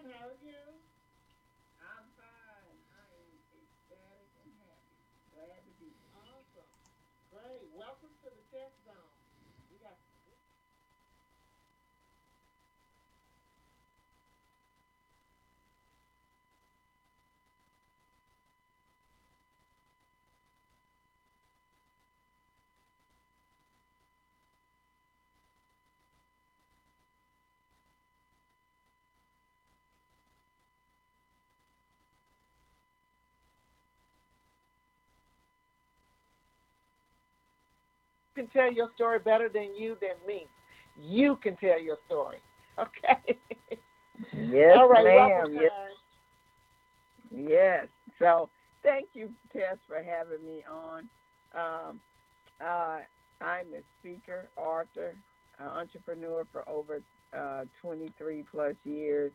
fine. How are you? I'm fine. I am ecstatic and happy. Glad to be here. Awesome. Great. Welcome to the test zone. Can tell your story better than you than me. You can tell your story. Okay. Yes, All right. ma'am. Yes, yes. So thank you, Tess, for having me on. Um, uh, I'm a speaker, author, uh, entrepreneur for over uh, 23 plus years.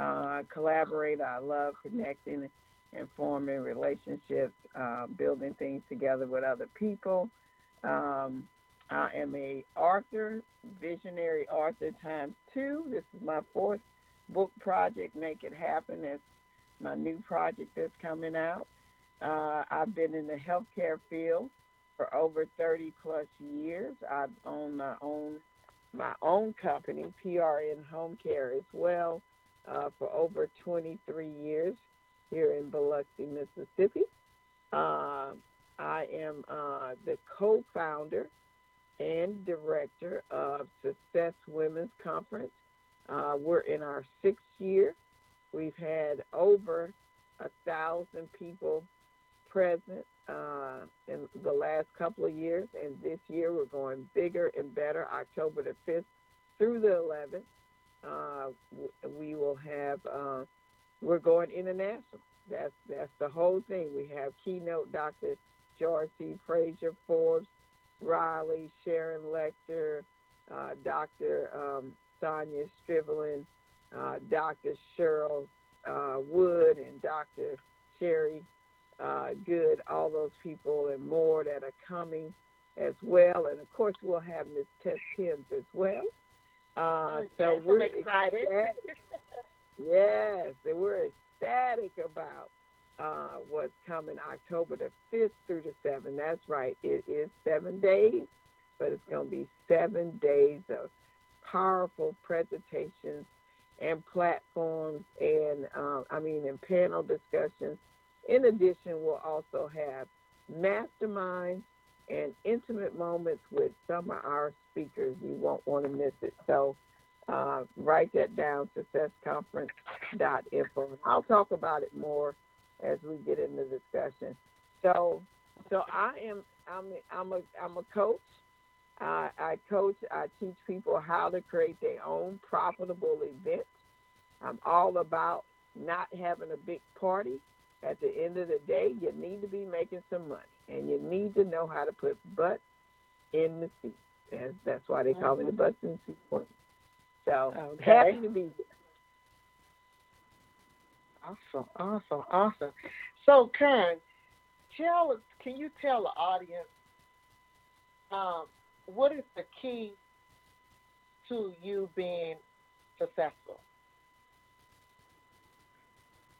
Uh, collaborator. I love connecting and forming relationships, uh, building things together with other people. Um, I am a author, visionary author times two. This is my fourth book project, Make It Happen. It's my new project that's coming out. Uh, I've been in the healthcare field for over 30 plus years. I've owned my own my own company, PRN Home Care, as well, uh, for over 23 years here in Biloxi, Mississippi. Uh, I am uh, the co-founder and director of Success Women's Conference. Uh, we're in our sixth year. We've had over a thousand people present uh, in the last couple of years, and this year we're going bigger and better. October the 5th through the 11th, uh, we will have. Uh, we're going international. That's that's the whole thing. We have keynote Dr. George. Fraser, Forbes, Riley, Sharon Lechter, uh, Dr. Um, Sonia Strivelin, uh, Dr. Cheryl uh, Wood, and Dr. Sherry uh, Good, all those people and more that are coming as well. And of course, we'll have Miss Tess Kim's as well. Uh, so Okay, we're I'm excited. ecstatic. Yes, and we're ecstatic about uh, what's coming October the 5th through the 7th. That's right. It is seven days, but it's going to be seven days of powerful presentations and platforms and, uh, I mean, and panel discussions. In addition, we'll also have masterminds and intimate moments with some of our speakers. You won't want to miss it. So uh, write that down, successconference.info. I'll talk about it more as we get into the discussion. So, so I am I'm I'm a I'm a coach. Uh, I coach. I teach people how to create their own profitable event. I'm all about not having a big party. At the end of the day, you need to be making some money, and you need to know how to put butts in the seat. That's, that's why they call me the butts in the seat queen. So Okay. happy to be here. Awesome, awesome, awesome. So, Karen, tell can you tell the audience um, what is the key to you being successful?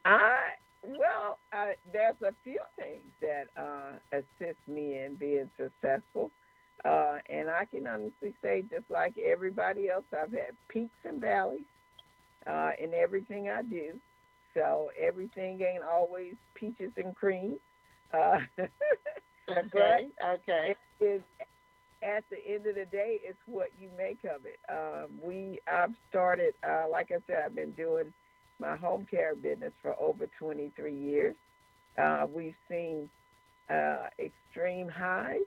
I well, uh, there's a few things that uh, assist me in being successful, uh, and I can honestly say, just like everybody else, I've had peaks and valleys uh, in everything I do. So everything ain't always peaches and cream. Uh, Okay, okay. it is at the end of the day, it's what you make of it. Um, we I've started, uh, like I said, I've been doing my home care business for over 23 years. Uh, we've seen uh, extreme highs,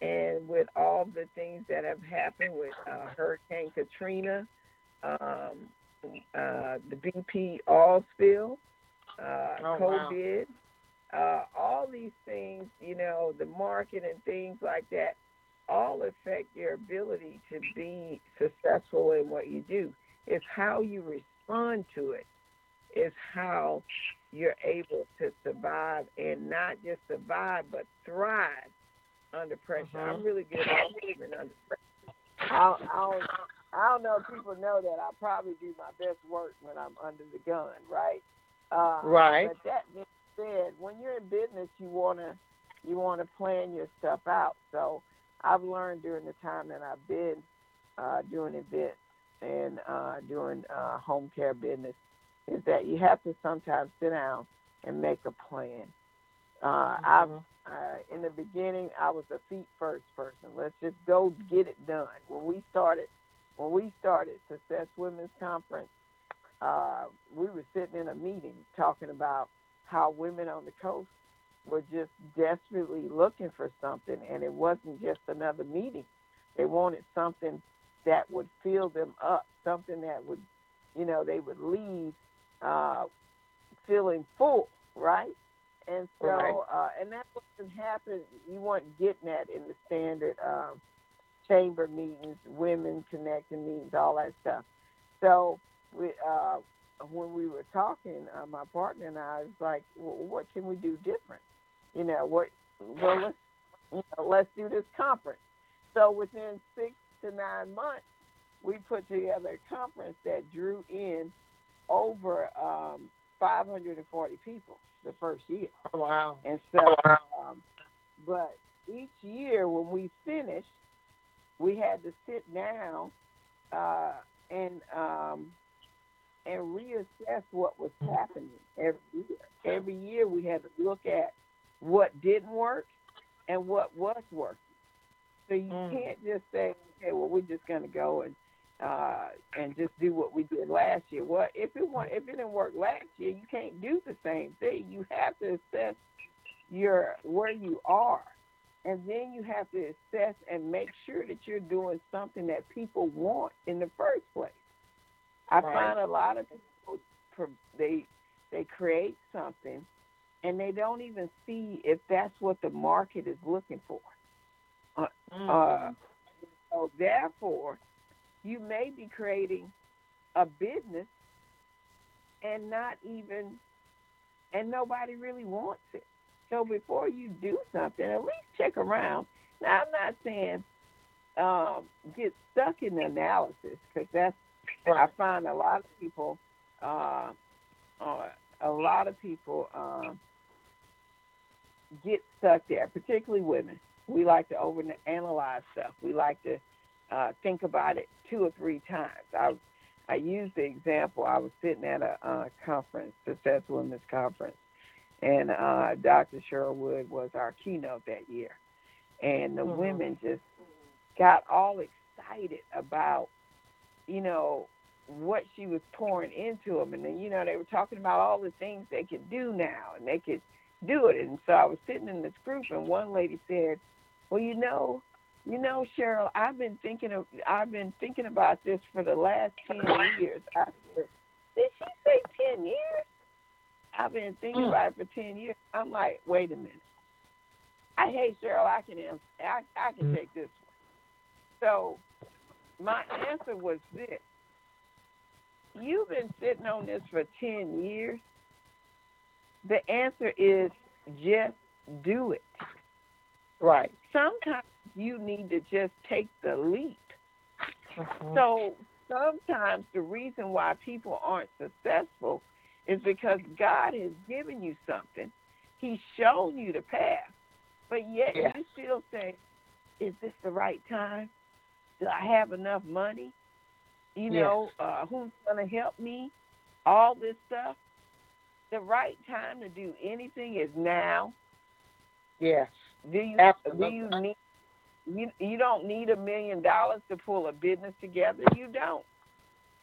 and with all the things that have happened with uh, Hurricane Katrina, um, uh, the BP oil spill, uh, Oh, wow. COVID, uh, all these things, you know, the market and things like that, all affect your ability to be successful in what you do. It's how you respond to it. It's how you're able to survive and not just survive, but thrive under pressure. I'm really good at living under pressure. I'll, I'll I don't know if people know that I probably do my best work when I'm under the gun, right? Uh, right. But that being said, when you're in business, you wanna you wanna plan your stuff out. So I've learned during the time that I've been uh, doing events and uh, doing uh, home care business is that you have to sometimes sit down and make a plan. Uh, mm-hmm. I've uh, in the beginning, I was a feet first person. Let's just go get it done. When we started, when we started Success Women's Conference, uh, we were sitting in a meeting talking about how women on the coast were just desperately looking for something, and it wasn't just another meeting. They wanted something that would fill them up, something that would, you know, they would leave uh, feeling full, right? And so, right. uh, and that wasn't happening. You weren't getting that in the standard um, chamber meetings, women connecting meetings, all that stuff. So, we, uh, when we were talking, uh, my partner and I was like, well, "What can we do different? You know, what? Well, let's you know, let's do this conference." So within six to nine months, we put together a conference that drew in over um, 540 people the first year. Oh, wow. And so, um, but each year when we finished, we had to sit down uh, and um, and reassess what was happening every year. Every year we had to look at what didn't work and what was working. So you Mm. can't just say, okay, well, we're just going to go and uh, and just do what we did last year. Well, if it wa- if it didn't work last year, you can't do the same thing. You have to assess your where you are, and then you have to assess and make sure that you're doing something that people want in the first place. I Right. find a lot of people they they create something, and they don't even see if that's what the market is looking for. Mm. Uh, so therefore, you may be creating a business and not even, and nobody really wants it. So before you do something, at least check around. Now, I'm not saying um, get stuck in the analysis because that's I find a lot of people, uh, uh, a lot of people um, get stuck there, particularly women. We like to overanalyze stuff. We like to uh, think about it two or three times. I I used the example. I was sitting at a uh, conference, Success Women's Conference, and uh, Dr. Cheryl Wood was our keynote that year, and the Mhm. women just got all excited about, you know, what she was pouring into them, and then you know they were talking about all the things they could do now, and they could do it. And so I was sitting in this group, and one lady said, "Well, you know, you know, Cheryl, I've been thinking of, I've been thinking about this for the last ten years." I said, "Did she say ten years?" I've been thinking Mm. about it for ten years. I'm like, wait a minute. I hate Cheryl, I can ans- I I can Mm. take this one. So my answer was this. You've been sitting on this for ten years. The answer is just do it. Right. Sometimes you need to just take the leap. Mhm. So sometimes the reason why people aren't successful is because God has given you something. He's shown you the path. But yet Yes. you still say, Is this the right time? Do I have enough money? You Yes. know, uh, who's gonna help me? All this stuff. The right time to do anything is now. Yes. Do you Absolutely. do you need you you don't need a million dollars to pull a business together. You don't.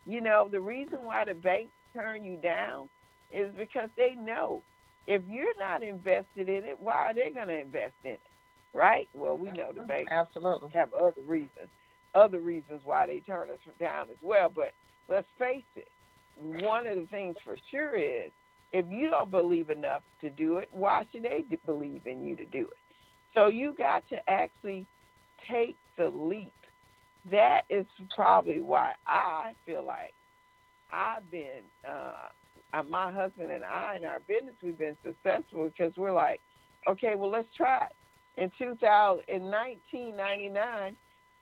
You know, the reason why the banks turn you down is because they know if you're not invested in it, why are they gonna invest in it? Right? Well we know the banks Absolutely. have other reasons. Other reasons why they turn us down as well. But let's face it, one of the things for sure is if you don't believe enough to do it, why should they believe in you to do it? So you got to actually take the leap. That is probably why I feel like I've been, uh, uh, my husband and I in our business, we've been successful because we're like, okay, well, let's try it. In 2000, in 1999,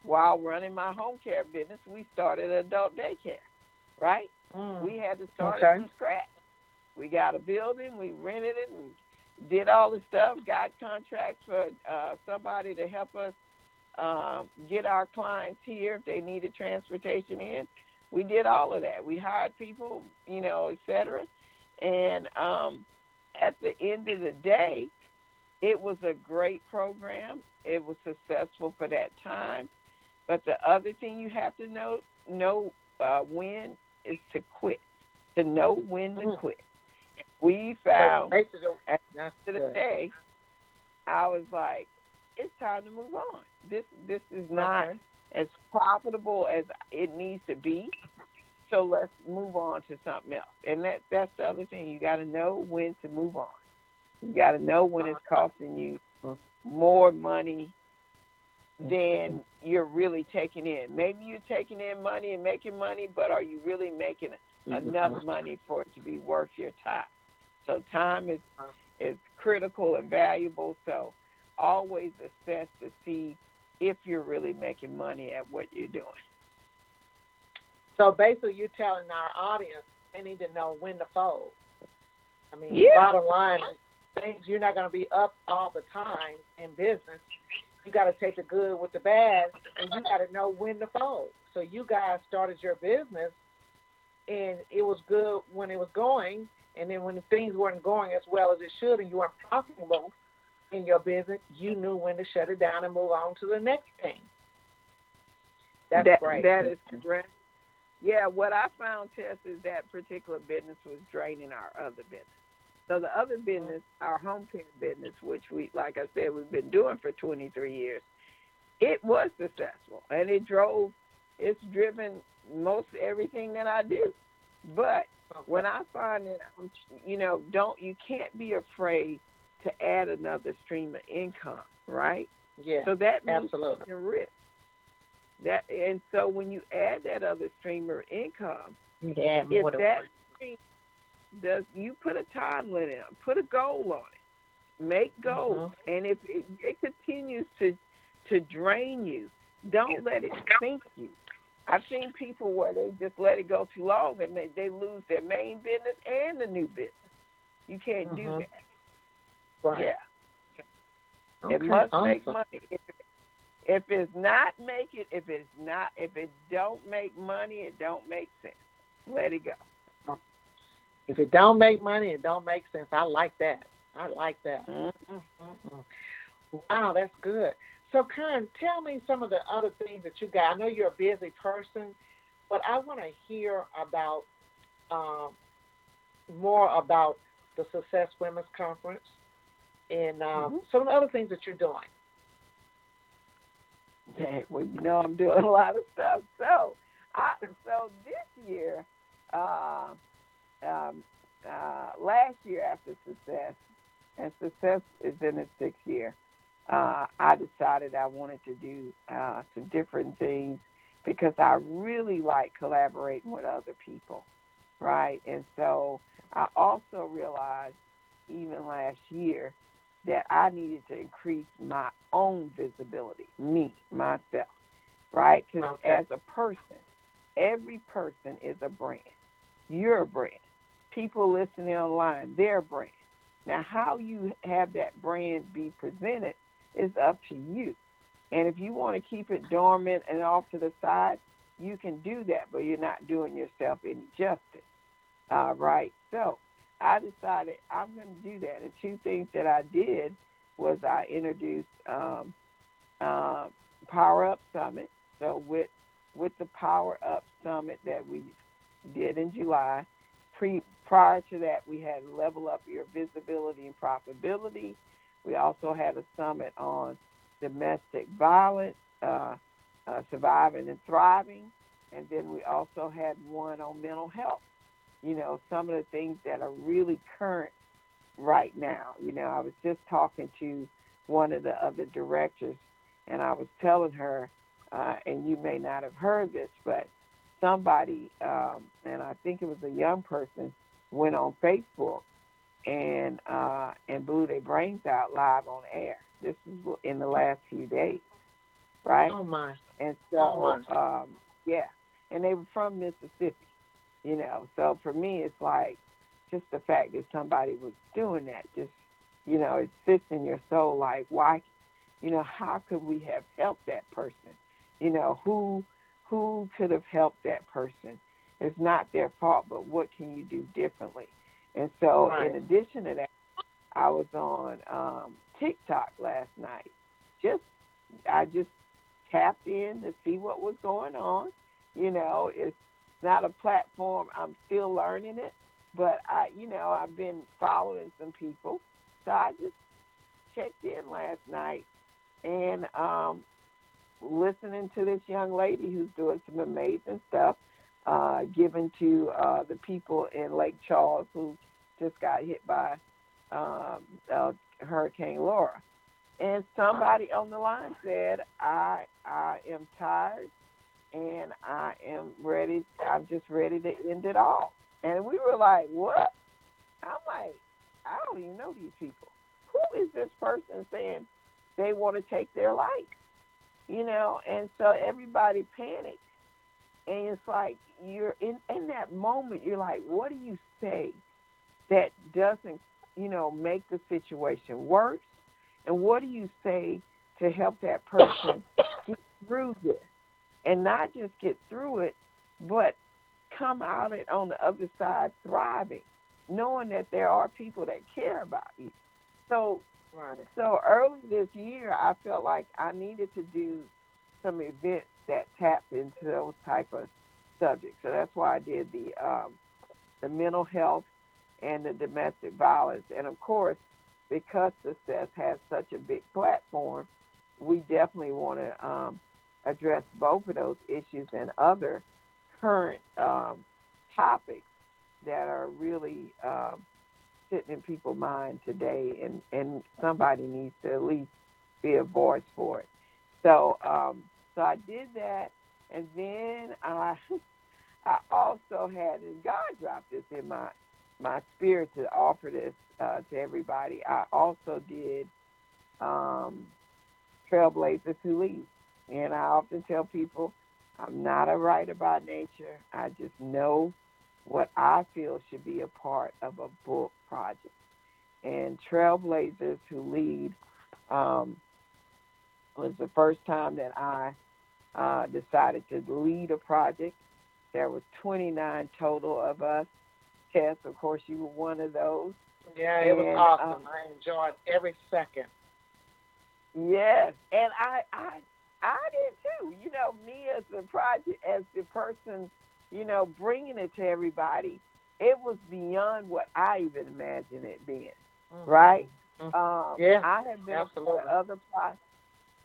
while running my home care business, we started adult daycare, right? Mm. We had to start Okay. it from scratch. We got a building, we rented it, and did all the stuff. Got contracts for uh, somebody to help us um, get our clients here if they needed transportation in. We did all of that. We hired people, you know, et cetera. And um, at the end of the day, it was a great program. It was successful for that time. But the other thing you have to know know uh, when is to quit. To know when to Mm. quit. We found at the end of the day, I was like, it's time to move on. This this is not. As profitable as it needs to be. So let's move on to something else. And that that's the other thing. You got to know when to move on. You got to know when it's costing you more money than you're really taking in. Maybe you're taking in money and making money, but are you really making enough mm-hmm. money for it to be worth your time? So time is is critical and valuable. So always assess to see if you're really making money at what you're doing. So basically, you're telling our audience they need to know when to fold. I mean, Yeah. bottom line, things you're not going to be up all the time in business. You got to take the good with the bad, and you got to know when to fold. So you guys started your business, and it was good when it was going, and then when things weren't going as well as it should, and you weren't profitable in your business, you knew when to shut it down and move on to the next thing. That's that, great. That is correct. Yeah, what I found, Tess, is that particular business was draining our other business. So the other mm-hmm. business, our home care business, which we, like I said, we've been doing for 23 years, it was successful and it drove, it's driven most everything that I do. But when I find that, I'm, you know, don't you can't be afraid to add another stream of income, right? yeah, So that means absolutely. risk. That and so when you add that other stream of income, Yeah, if that stream does you put a time limit on, put a goal on it, make goals, and if it, it continues to to drain you, don't let it sink you. I've seen people where they just let it go too long and they, they lose their main business and the new business. You can't do Mhm. that. Right. Yeah. It must awesome. make money. If, if it's not make it, if it's not, if it don't make money, it don't make sense. Let it go. If it don't make money, it don't make sense. I like that. I like that. Mm-hmm. Mm-mm. Wow, that's good. So, Karen, tell me some of the other things that you got. I know you're a busy person, but I want to hear about um, more about the Success Women's Conference and um, Mhm. some of the other things that you're doing. Okay, well, you know I'm doing a lot of stuff. So, I, so this year, uh, um, uh, last year after success, and success is in its sixth year, uh, I decided I wanted to do uh, some different things because I really like collaborating with other people, right? And so I also realized even last year that I needed to increase my own visibility, me, myself, right? Because Okay. as a person, every person is a brand. You're a brand. People listening online, they're a brand. Now, how you have that brand be presented is up to you. And if you want to keep it dormant and off to the side, you can do that, but you're not doing yourself any justice. All right. So I decided I'm going to do that. And two things that I did was I introduced um, uh, Power Up Summit. So with with the Power Up Summit that we did in July, pre prior to that we had Level Up Your Visibility and Profitability. We also had a summit on domestic violence, uh, uh, surviving and thriving, and then we also had one on mental health. You know, some of the things that are really current right now. You know, I was just talking to one of the other directors, and I was telling her, uh, and you may not have heard this, but somebody, um, and I think it was a young person, went on Facebook and uh, and blew their brains out live on air. This is in the last few days, right? Oh my. And so, Oh, um, yeah, and they were from Mississippi, you know. So for me, it's like just the fact that somebody was doing that, just you know, it sits in your soul. Like, why, you know, how could we have helped that person? You know, who who could have helped that person? It's not their fault, but what can you do differently? And so, Right. in addition to that, I was on um, TikTok last night. Just I just tapped in to see what was going on. You know, it's not a platform. I'm still learning it, but I, you know, I've been following some people, so I just checked in last night and um, listening to this young lady who's doing some amazing stuff, uh, given to uh, the people in Lake Charles who just got hit by um, uh, Hurricane Laura. And somebody on the line said, I I am tired and I am ready I'm just ready to end it all. And we were like, What? I'm like, I don't even know these people. Who is this person saying they want to take their life? You know, and so everybody panicked. And it's like you're in, in that moment you're like, what do you say that doesn't, you know, make the situation worse? And what do you say to help that person get through this? And not just get through it, but come out it on the other side thriving, knowing that there are people that care about you. So Right. so early this year, I felt like I needed to do some events that tapped into those type of subjects. So that's why I did the um, the mental health and the domestic violence. And of course, because Success has such a big platform, we definitely want to um, address both of those issues and other current um, topics that are really um, sitting in people's mind today, and and somebody needs to at least be a voice for it. So um, so I did that, and then I I also had, and God dropped this in my my spirit to offer this uh, to everybody. I also did um, Trailblazers Who Lead, and I often tell people I'm not a writer by nature. I just know what I feel should be a part of a book project. And Trailblazers Who Lead um, was the first time that I uh, decided to lead a project. There were 29 total of us. Tess, of course, you were one of those. Yeah, it was awesome. um, I enjoyed every second. Yes, and I, I, I did too. You know, me as the project, as the person, you know, bringing it to everybody, it was beyond what I even imagined it being. Mhm. Right? Mhm. Um, Yeah, I have been a part of other pro-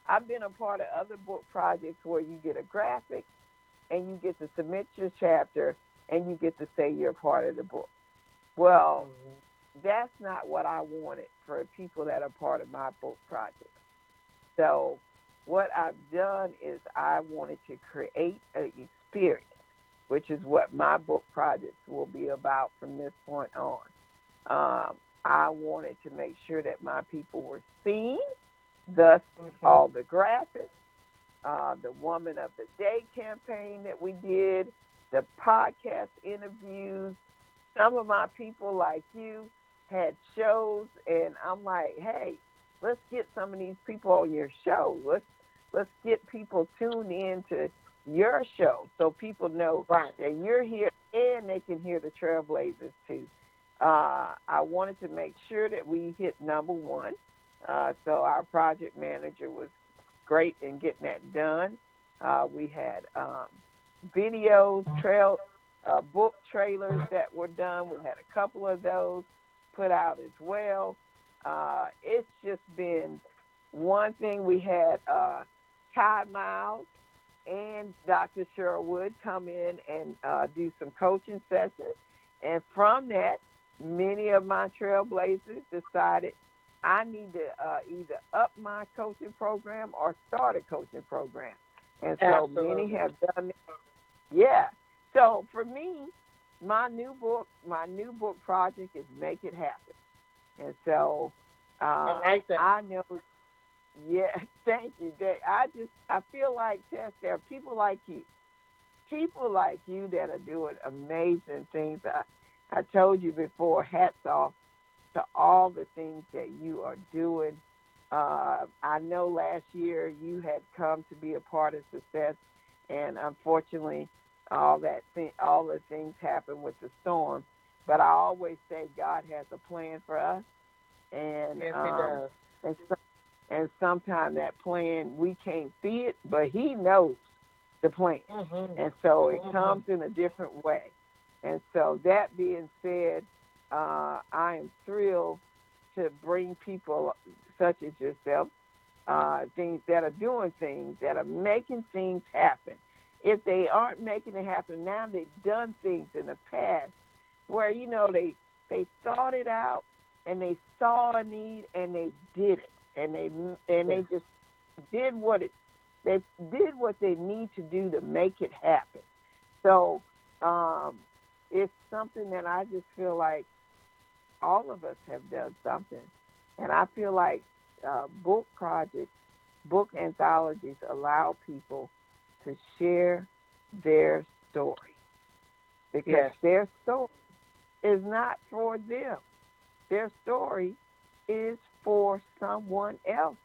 I've been a part of other book projects where you get a graphic, and you get to submit your chapter, and you get to say you're part of the book. Well, Mhm. that's not what I wanted for people that are part of my book project. So, what I've done is I wanted to create an experience, which is what my book projects will be about from this point on. Um, I wanted to make sure that my people were seen, thus, Mhm. all the graphics, uh, the Woman of the Day campaign that we did, the podcast interviews. Some of my people, like you, had shows, and I'm like, hey, let's get some of these people on your show. Let's let's get people tuned in to your show so people know Right. that you're here and they can hear the Trailblazers too. Uh, I wanted to make sure that we hit number one. Uh, so our project manager was great in getting that done. Uh, we had um, videos, trail, uh, book trailers that were done. We had a couple of those put out as well. Uh, it's just been one thing. We had Ty Miles and Dr. Cheryl Wood come in and uh, do some coaching sessions. And from that, many of my trailblazers decided I need to uh, either up my coaching program or start a coaching program. And so Absolutely. many have done it. Yeah. So for me, my new book, my new book project is Make It Happen. And so uh, I like. I know, Yeah, thank you, Dave. I just I feel like Tess, there are people like you, people like you that are doing amazing things. I I told you before, hats off to all the things that you are doing. Uh, I know last year you had come to be a part of success, and unfortunately, all that all the things happened with the storm. But I always say God has a plan for us, and Yes, um, he does. and so, and sometimes that plan we can't see it, but He knows the plan, Mm-hmm. and so it Mhm. comes in a different way. And so that being said, uh, I am thrilled to bring people such as yourself, uh, things that are doing things that are making things happen. If they aren't making it happen now, they've done things in the past where you know they they thought it out and they saw a need and they did it and they and they just did what it they did what they need to do to make it happen. So um, it's something that I just feel like all of us have done something, and I feel like uh, book projects, book anthologies allow people to share their story because Yes. their story is not for them. Their story is for someone else.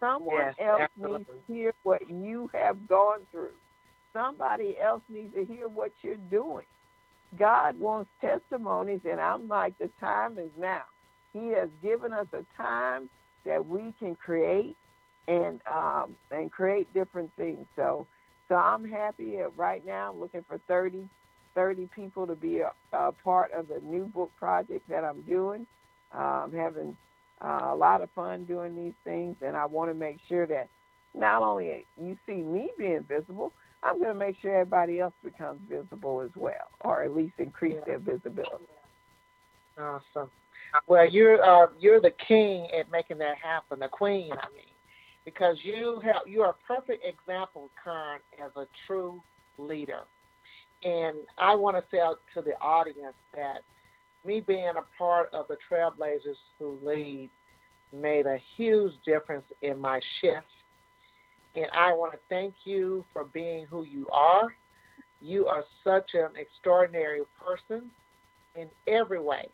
Someone Yes, else absolutely. needs to hear what you have gone through. Somebody else needs to hear what you're doing. God wants testimonies, and I'm like, the time is now. He has given us a time that we can create and um, and create different things. So, so I'm happy. Right now, I'm looking for 30, 30 people to be a, a part of the new book project that I'm doing. Uh, I'm having uh, a lot of fun doing these things, and I want to make sure that not only you see me being visible, I'm going to make sure everybody else becomes visible as well, or at least increase Yeah. their visibility. Awesome. Well, you're uh, you're the king at making that happen, the queen, I mean, because you have you are a perfect example, Karen, as a true leader. And I want to say out to the audience that me being a part of the Trailblazers who lead made a huge difference in my shift. And I want to thank you for being who you are. You are such an extraordinary person in every way.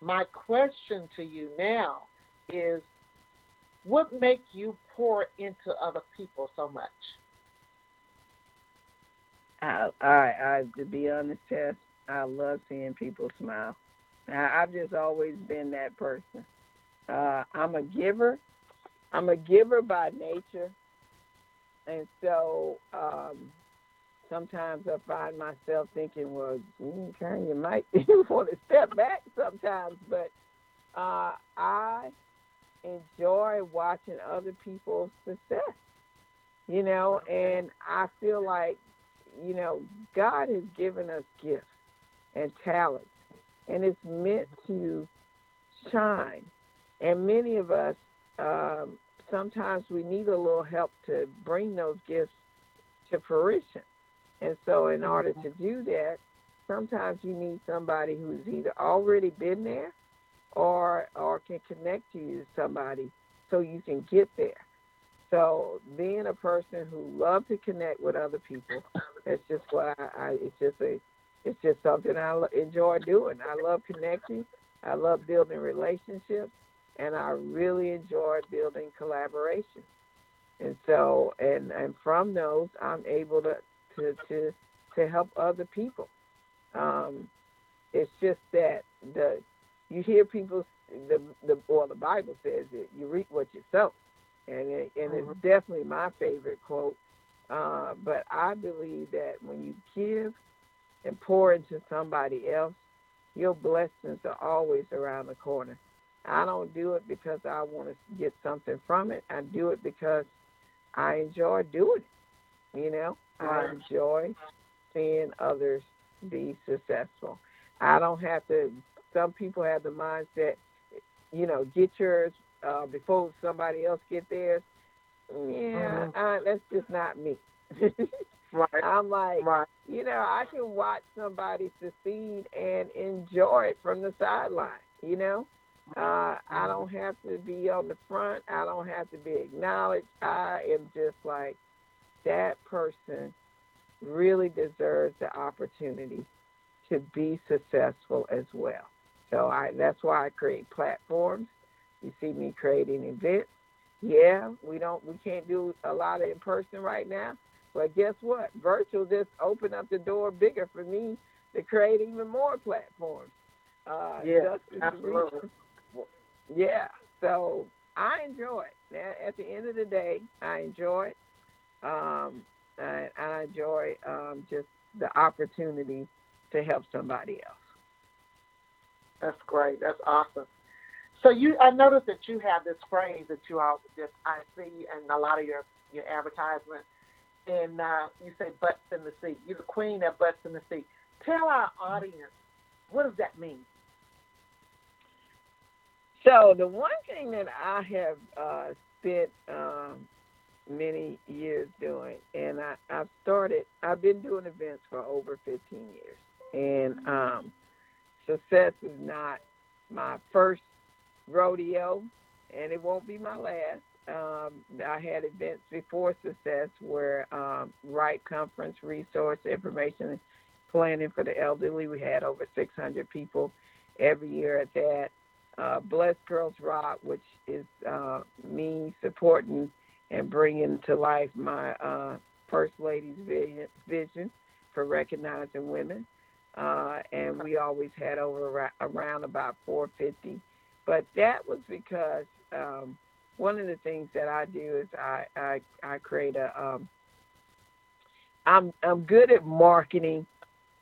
My question to you now is what makes you pour into other people so much? I, I, I, to be honest, Tess, I love seeing people smile. I've just always been that person. Uh, I'm a giver. I'm a giver by nature, and so um, sometimes I find myself thinking, well, mm, Karen, you might want to step back sometimes, but uh, I enjoy watching other people's success. You know, and I feel like you know, God has given us gifts and talents, and it's meant to shine. And many of us, um, sometimes we need a little help to bring those gifts to fruition. And so, in order to do that, sometimes you need somebody who's either already been there or or can connect you to somebody so you can get there. So being a person who loves to connect with other people, that's just what I, I it's just a it's just something I enjoy doing. I love connecting. I love building relationships, and I really enjoy building collaboration. And so, and and from those, I'm able to to to, to help other people. Um, it's just that the you hear people the the well the Bible says that you reap what you sow, and it, and it's definitely my favorite quote. Uh, but I believe that when you give and pour into somebody else, your blessings are always around the corner. I don't do it because I want to get something from it. I do it because I enjoy doing it. You know, I enjoy seeing others be successful. I don't have to. Some people have the mindset, you know, get yours uh, before somebody else get theirs. Yeah, Mhm. uh, that's just not me. Right. I'm like, Right. you know, I can watch somebody succeed and enjoy it from the sideline. You know, Uh, I don't have to be on the front. I don't have to be acknowledged. I am just like that person really deserves the opportunity to be successful as well. So I that's why I create platforms. You see me creating events. Yeah, we don't we can't do a lot of in person right now. But guess what? Virtual just opened up the door bigger for me to create even more platforms. Uh, yeah, absolutely. Yeah, so I enjoy it. At the end of the day, I enjoy it. Um, I, I enjoy um, just the opportunity to help somebody else. That's great. That's awesome. So you, I noticed that you have this phrase that you all just I see in a lot of your your advertisements, and uh, you say "butts in the seat." You're the queen that butts in the seat. Tell our audience what does that mean. So the one thing that I have uh, spent um, many years doing, and I, I've started. I've been doing events for over 15 years, and um, success is not my first rodeo, and it won't be my last. Um, I had events before success where um, Right Conference Resource Information Planning for the Elderly. We had over 600 people every year at that. Uh, Blessed Girls Rock, which is uh, me supporting and bringing to life my uh, First Lady's vision, for recognizing women. Uh, and we always had over around about 450. But that was because um, one of the things that I do is I I, I create a um, I'm I'm good at marketing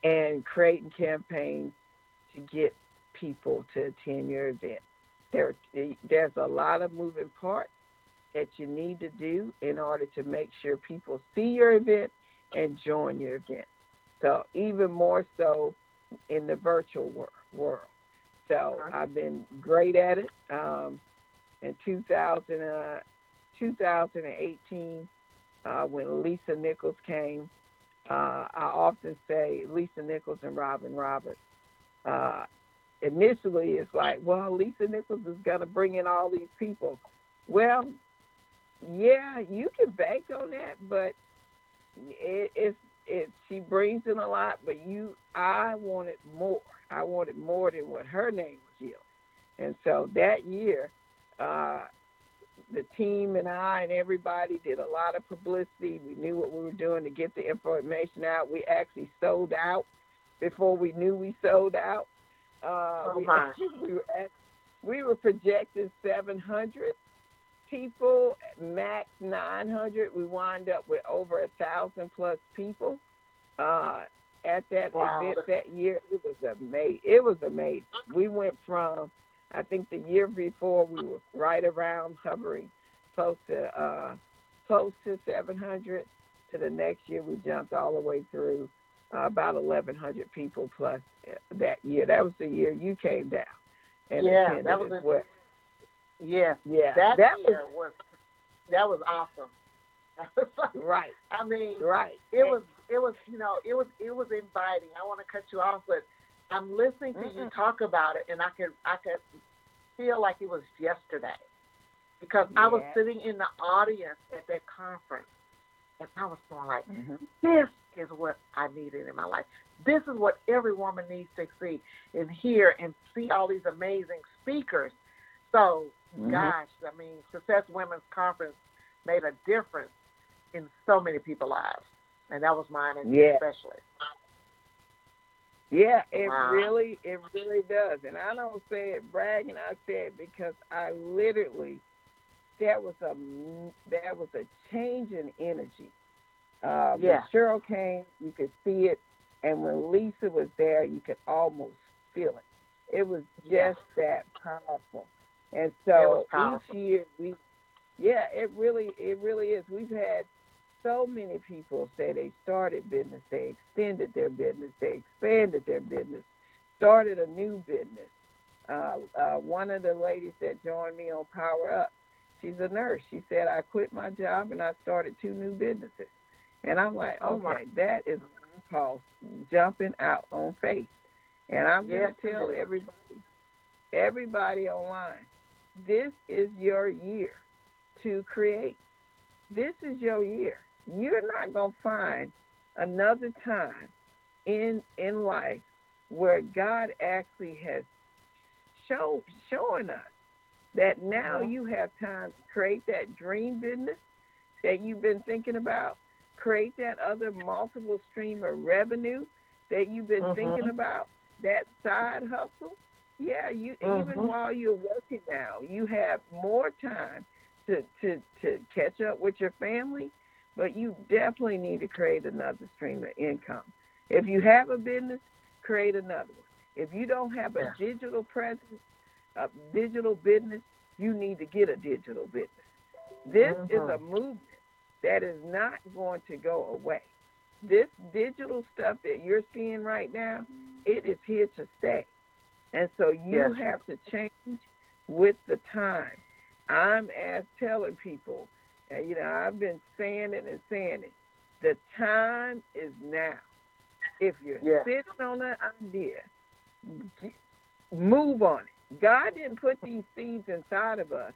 and creating campaigns to get people to attend your event. There there's a lot of moving parts that you need to do in order to make sure people see your event and join your event. So even more so in the virtual world. So I've been great at it. Um, in 2000, uh, 2018, uh, when Lisa Nichols came, uh, I often say Lisa Nichols and Robin Roberts. Uh, initially, it's like, well, Lisa Nichols is going to bring in all these people. Well, yeah, you can bank on that, but it, it's it she brings in a lot, but you I wanted more. I wanted more than what her name was yielding. And so that year, uh, the team and I and everybody did a lot of publicity. We knew what we were doing to get the information out. We actually sold out before we knew we sold out. Uh, oh we, we, were at, we were projected 700 people, max 900. We wind up with over a thousand plus people uh, at that wow. event that year. It was amazing. It was amazing. We went from, I think the year before we were right around hovering close to uh, close to 700. To the next year, we jumped all the way through uh, about 1,100 people plus uh, that year. That was the year you came down. And yeah, that was as well. Yeah, yeah. That, that year was, was that was awesome. right. I mean, right. It was it was you know it was it was inviting. I want to cut you off, but I'm listening to mm you talk about it, and I could I could feel like it was yesterday because yeah. I was sitting in the audience at that conference, and I was going like, mm-hmm. this is what I needed in my life. This is what every woman needs to see and hear and see all these amazing speakers so, mm-hmm. gosh, I mean, Success Women's Conference made a difference in so many people's lives, and that was mine, yeah. especially. Yeah, it wow. really, it really does, and I don't say it bragging. I say it because I literally, that was a that was a change in energy. Uh, yeah. When Cheryl came, you could see it, and when Lisa was there, you could almost feel it. It was just that powerful. And so each year we, yeah, it really, it really is. We've had so many people say they started business, they extended their business, they expanded their business, started a new business. Uh, uh, one of the ladies that joined me on Power Up, she's a nurse. She said, I quit my job and I started two new businesses. And I'm like, oh okay, my. that is called jumping out on faith. And I'm going to tell everybody everybody online, this is your year to create. This is your year. You're not going to find another time in in life where God actually has show showing us that now you have time to create that dream business that you've been thinking about, create that other multiple stream of revenue that you've been Mhm. thinking about, that side hustle. Yeah, you Mhm. even while you're working now, you have more time to, to, to catch up with your family, but you definitely need to create another stream of income. If you have a business, create another one. If you don't have a Yeah. digital presence, a digital business, you need to get a digital business. This is a Mhm. movement that is not going to go away. This digital stuff that you're seeing right now, it is here to stay. And so you Yes. have to change with the time. I'm as telling people, you know, I've been saying it and saying it. The time is now. If you're Yes. sitting on an idea, move on it. God didn't put these seeds inside of us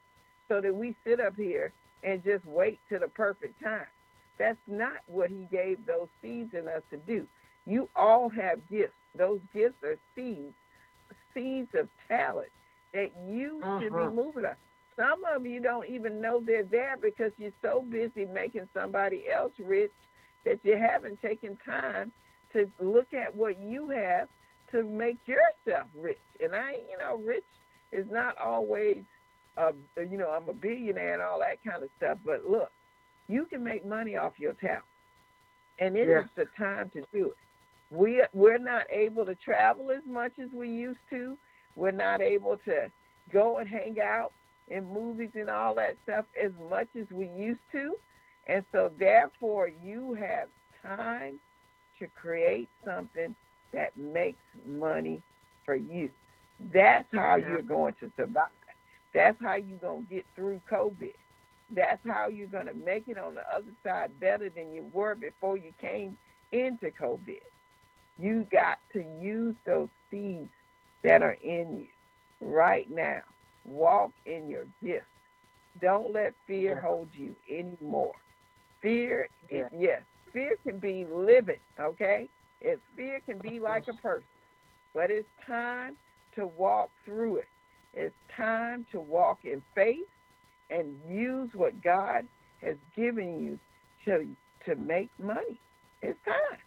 so that we sit up here and just wait to the perfect time. That's not what He gave those seeds in us to do. You all have gifts. Those gifts are seeds, seeds of talent that you should be Mhm. moving on. Some of you don't even know they're there because you're so busy making somebody else rich that you haven't taken time to look at what you have to make yourself rich. And I, you know, rich is not always, uh, you know, I'm a billionaire and all that kind of stuff. But look, you can make money off your talent, and it is Yes. the time to do it. We we're not able to travel as much as we used to. We're not able to go and hang out in movies and all that stuff as much as we used to. And so therefore you have time to create something that makes money for you. That's how you're going to survive. That's how you're going to get through COVID. That's how you're going to make it on the other side better than you were before you came into COVID. You got to use those seeds that are in you right now. Walk in your gifts. Don't let fear hold you anymore. Fear, Yeah. yes, fear can be living, okay? If fear can be like a person, but it's time to walk through it. It's time to walk in faith and use what God has given you to to make money. It's time.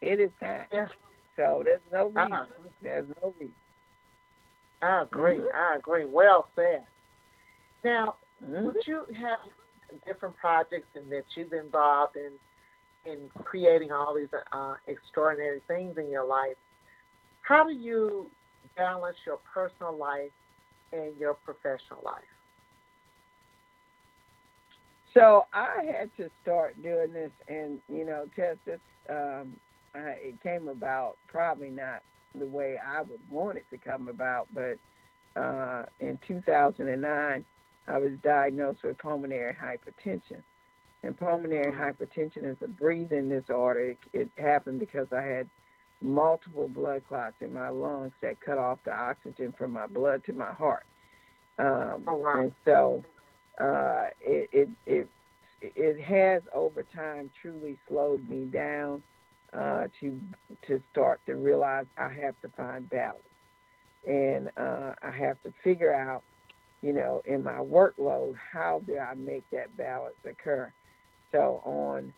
It is time. Yeah. So there's no uh-uh. reason. Uh-uh. There's no reason. I agree. Mhm. I agree. Well said. Now, Mhm. would you have different projects and that you've involved in in creating all these uh, extraordinary things in your life? How do you balance your personal life and your professional life? So I had to start doing this, and you know, test this. Um, I, it came about probably not the way I would want it to come about, but uh, in 2009, I was diagnosed with pulmonary hypertension. And pulmonary hypertension is a breathing disorder. It, it happened because I had multiple blood clots in my lungs that cut off the oxygen from my blood to my heart. Um, Oh, wow. And so uh, it, it it it has over time truly slowed me down uh, to to start to realize I have to find balance, and uh, I have to figure out, you know, in my workload how do I make that balance occur. So on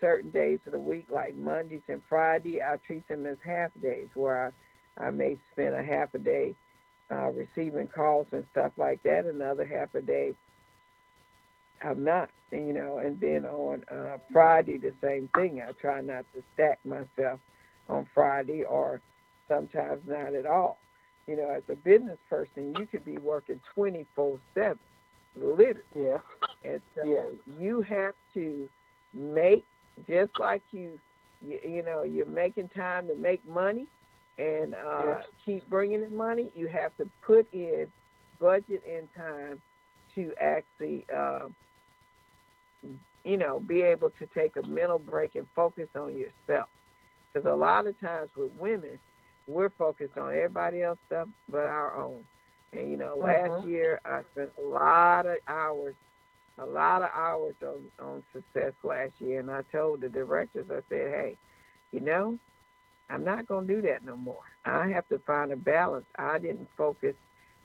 certain days of the week, like Mondays and Friday, I treat them as half days, where I, I may spend a half a day uh, receiving calls and stuff like that, another half a day I'm not, you know. And then on uh, Friday, the same thing. I try not to stack myself on Friday, or sometimes not at all. You know, as a business person, you could be working 24 seven, literally. Yeah. And so Yeah. you have to make just like you, you, you know, you're making time to make money and uh, Yes. keep bringing in money. You have to put in budget and time to actually, um, you know, be able to take a mental break and focus on yourself. Because a lot of times with women, we're focused on everybody else stuff but our own. And you know, last mm-hmm. year I spent a lot of hours, a lot of hours on on success last year, and I told the directors, I said, hey, you know, I'm not gonna do that no more. I have to find a balance. I didn't focus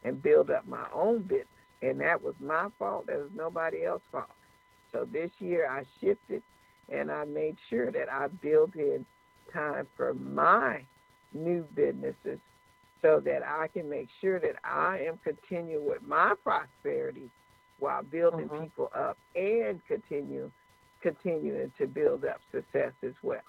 and build up my own business, and that was my fault. That was nobody else's fault. So this year I shifted, and I made sure that I built in time for my new businesses so that I can make sure that I am continuing with my prosperity while building Mhm. people up and continue continuing to build up success as well.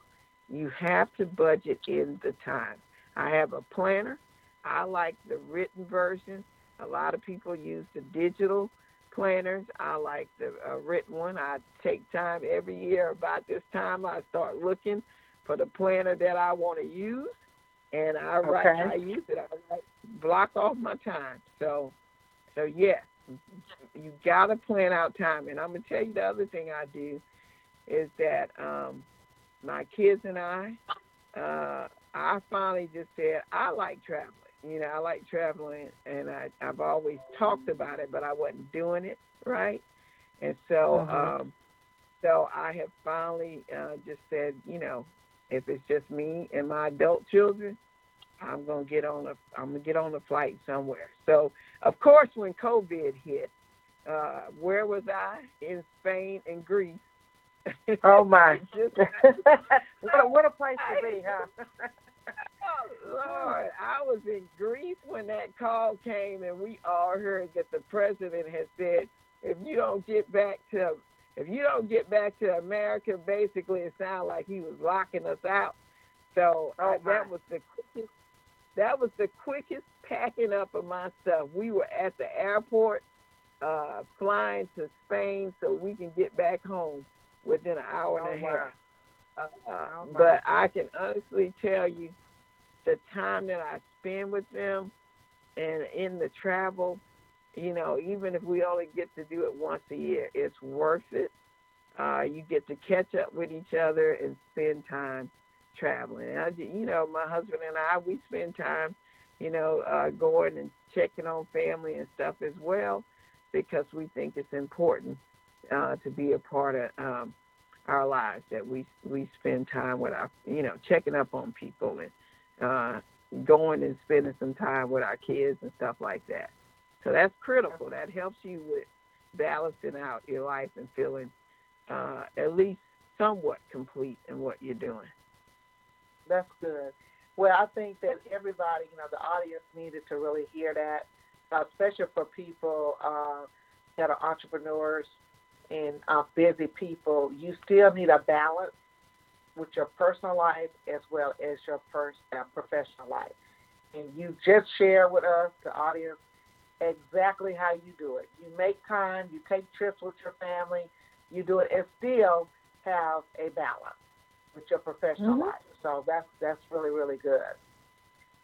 You have to budget in the time. I have a planner. I like the written version. A lot of people use the digital planners. I like the uh, written one. I take time every year about this time. I start looking for the planner that I want to use, and I write. Okay. I use it. I write, block off my time. So, so yes, you gotta plan out time. And I'm gonna tell you the other thing I do is that um, my kids and I, uh, I finally just said I like traveling. You know, I like traveling, and I, I've always talked about it, but I wasn't doing it right. And so, Mhm. um, so I have finally uh, just said, you know, if it's just me and my adult children, I'm gonna get on a I'm gonna get on a flight somewhere. So, of course, when COVID hit, uh, where was I? In Spain and Greece. Oh my! What, a, what a place to be, huh? Oh, Lord, I was in Greece when that call came, and we all heard that the president had said, "If you don't get back to, if you don't get back to America, basically, it sounded like he was locking us out." So Oh, uh, that was the quickest. That was the quickest packing up of my stuff. We were at the airport, uh, flying to Spain so we can get back home within an hour and a Oh, half. Uh, Oh, but I can honestly tell you, the time that I spend with them, and in the travel, you know, even if we only get to do it once a year, it's worth it. Uh, you get to catch up with each other and spend time traveling. I, you know, my husband and I, we spend time, you know, uh, going and checking on family and stuff as well, because we think it's important uh, to be a part of um, our lives that we we spend time with our, you know, checking up on people and uh, going and spending some time with our kids and stuff like that. So that's critical. That helps you with balancing out your life and feeling uh, at least somewhat complete in what you're doing. That's good. Well, I think that everybody, you know, the audience needed to really hear that, uh, especially for people uh, that are entrepreneurs and uh, busy people. You still need a balance with your personal life as well as your first uh, professional life. And you just share with us, the audience, exactly how you do it. You make time, you take trips with your family, you do it, and still have a balance with your professional Mhm. life. So that's that's really really good.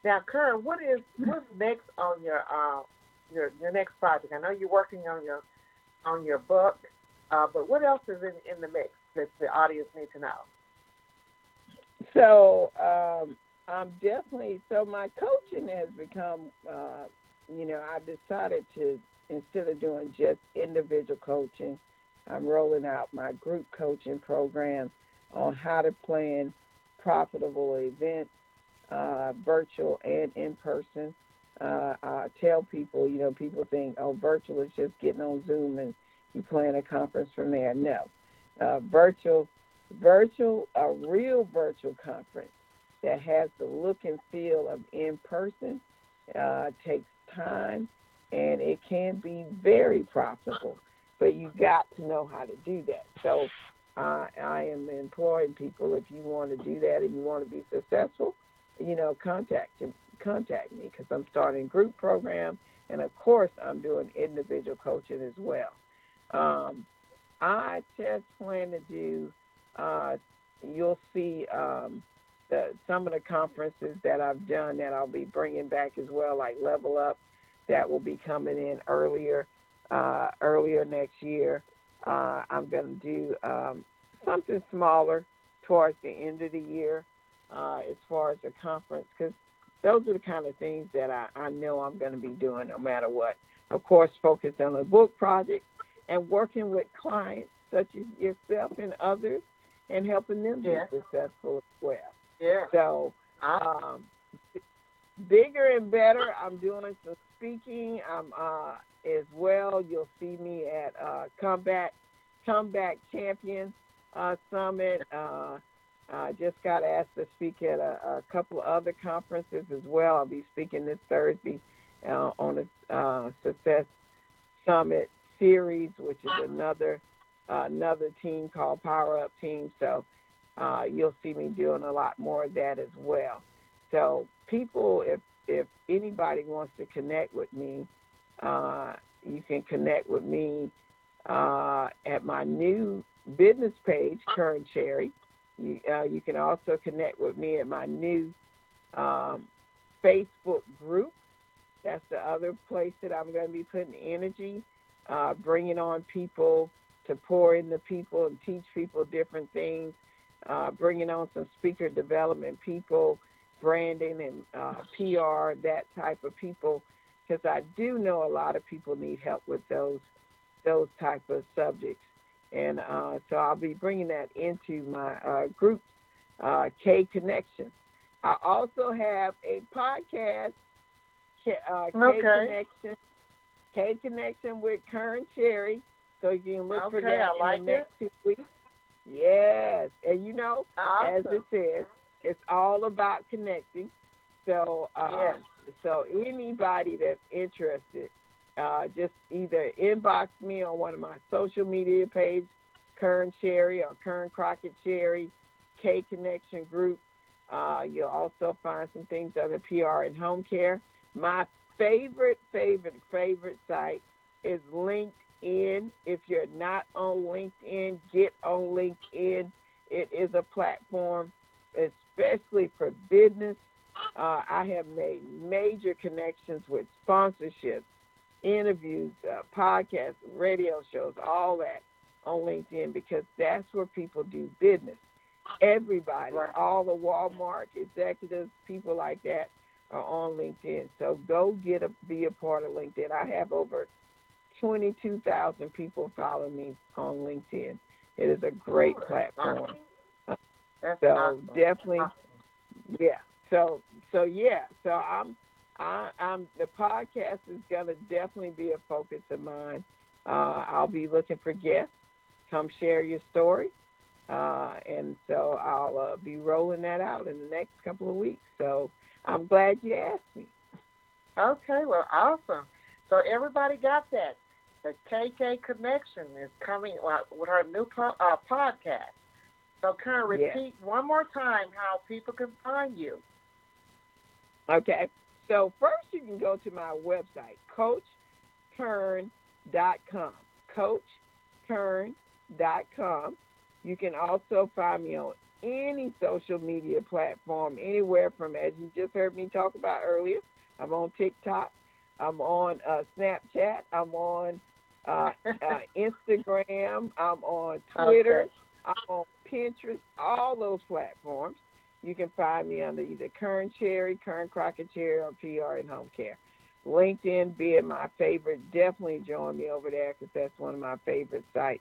Now, Kern, what is what's next on your uh, your your next project? I know you're working on your on your book, uh, but what else is in, in the mix that the audience need to know? So um, I'm definitely so my coaching has become, uh, you know, I've decided to instead of doing just individual coaching, I'm rolling out my group coaching program on how to plan profitable events, uh, virtual and in person. Uh, I tell people, you know, people think, oh, virtual is just getting on Zoom and you plan a conference from there. No, uh, virtual virtual, a real virtual conference that has the look and feel of in person uh, takes time and it can be very profitable, but you got to know how to do that. So uh, I am employing people if you want to do that and you want to be successful, you know, contact contact me because I'm starting group program and of course I'm doing individual coaching as well. Um, I just plan to do uh, you'll see um, the, some of the conferences that I've done that I'll be bringing back as well, like Level Up, that will be coming in earlier, uh, earlier next year. Uh, I'm going to do um, something smaller towards the end of the year uh, as far as the conference, because those are the kind of things that I, I know I'm going to be doing no matter what. Of course, focus on the book project and working with clients such as yourself and others and helping them Yeah. be successful as well. Yeah. So, um, bigger and better. I'm doing some speaking. I'm uh, as well. You'll see me at uh, Comeback Comeback Champion uh, Summit. Uh, I just got asked to speak at a, a couple of other conferences as well. I'll be speaking this Thursday uh, on a uh, Success Summit series, which is another another team called Power Up Team. So uh, you'll see me doing a lot more of that as well. So people, if if anybody wants to connect with me, uh, you can connect with me uh, at my new business page, Kern Cherry. You, uh, you can also connect with me at my new um, Facebook group. That's the other place that I'm going to be putting energy, uh, bringing on people to pour into people and teach people different things, uh, bringing on some speaker development people, branding and uh, PR, that type of people, because I do know a lot of people need help with those those type of subjects, and uh, so I'll be bringing that into my uh, group, uh, K Connection. I also have a podcast, K, uh, K Okay. Connection, K Connection with Kern Cherry. So you can look for Okay, that I in like the next two weeks. Yes, and you know, as it says, it's all about connecting. So, um, Yes. so anybody that's interested, uh, just either inbox me on one of my social media pages, Kern Cherry or Kern Crockett Cherry, K Connection Group. Uh, you'll also find some things under PR and home care. My favorite, favorite, favorite site is LinkedIn. If you're not on LinkedIn, get on LinkedIn. It is a platform, especially for business. Uh, I have made major connections with sponsorships, interviews, uh, podcasts, radio shows, all that on LinkedIn because that's where people do business. Everybody, Right. all the Walmart executives, people like that are on LinkedIn. So go get a be a part of LinkedIn. I have over 22,000 people follow me on LinkedIn. It is a great platform. That's So awesome. definitely, Awesome. yeah. So so yeah. So I'm I, I'm the podcast is gonna definitely be a focus of mine. Uh, I'll be looking for guests. Come share your story, uh, and so I'll uh, be rolling that out in the next couple of weeks. So I'm glad you asked me. Okay, well, awesome. So everybody got that. The KK Connection is coming uh, with her new po- uh, podcast. So, Karen, Yes. repeat one more time how people can find you. Okay. So first you can go to my website, coachkern.com. Coachkern.com. You can also find me on any social media platform, anywhere from, as you just heard me talk about earlier, I'm on TikTok, I'm on uh, Snapchat, I'm on uh, uh, Instagram, I'm on Twitter, Okay. I'm on Pinterest, all those platforms. You can find me under either Kern Cherry, Kern Crockett Cherry, or PR and Home Care. LinkedIn being my favorite, definitely join me over there because that's one of my favorite sites.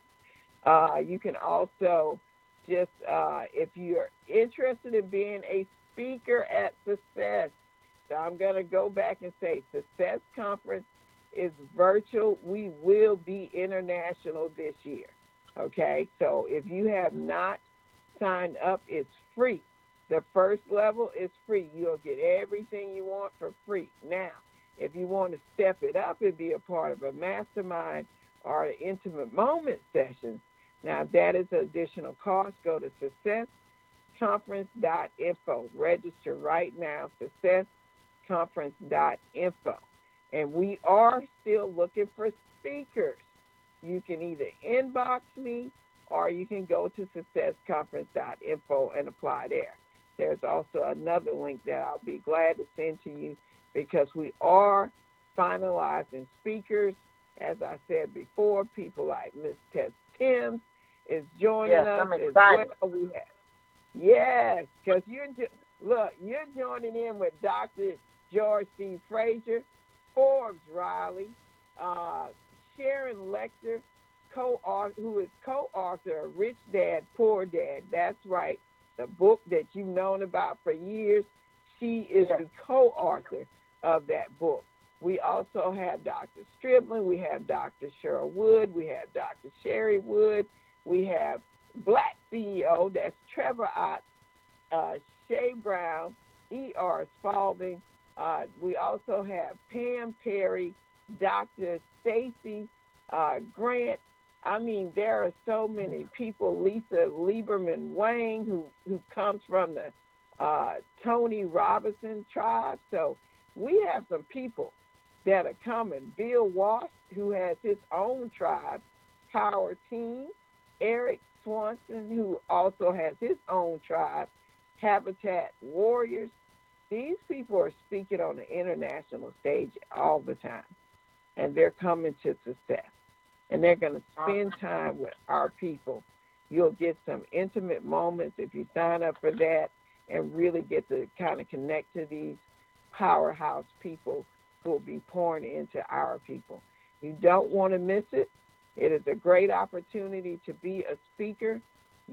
Uh, you can also just, uh, if you're interested in being a speaker at Success, so I'm going to go back and say Success Conference is virtual. We will be international this year. Okay, so if you have not signed up, it's free. The first level is free. You'll get everything you want for free. Now, if you want to step it up and be a part of a mastermind or an intimate moment session, now that is an additional cost. Go to successconference.info. Register right now, successconference.info. And we are still looking for speakers. You can either inbox me or you can go to successconference.info and apply there. There's also another link that I'll be glad to send to you because we are finalizing speakers. As I said before, people like Miss Tess Timms is joining Yes, us I'm as excited. well. We have, yes, because you're Look, you're joining in with Dr. George C. Fraser, Forbes Riley, uh, Sharon co-author, who is co-author of Rich Dad, Poor Dad. That's right, the book that you've known about for years. She is the co-author of that book. We also have Dr. Stribling, we have Dr. Cheryl Wood, we have Dr. Sherry Wood, we have Black CEO, that's Trevor Ott, uh, Shay Brown, E.R. Spalding. Uh, we also have Pam Perry, Dr. Stacy uh, Grant. I mean, there are so many people. Lisa Lieberman Wayne, who who comes from the uh, Tony Robinson tribe. So we have some people that are coming. Bill Walsh, who has his own tribe, Power Team. Eric Swanson, who also has his own tribe, Habitude Warriors. These people are speaking on the international stage all the time, and they're coming to success. And they're going to spend uh-huh. time with our people. You'll get some intimate moments if you sign up for that and really get to kind of connect to these powerhouse people who will be pouring into our people. You don't want to miss it. It is a great opportunity to be a speaker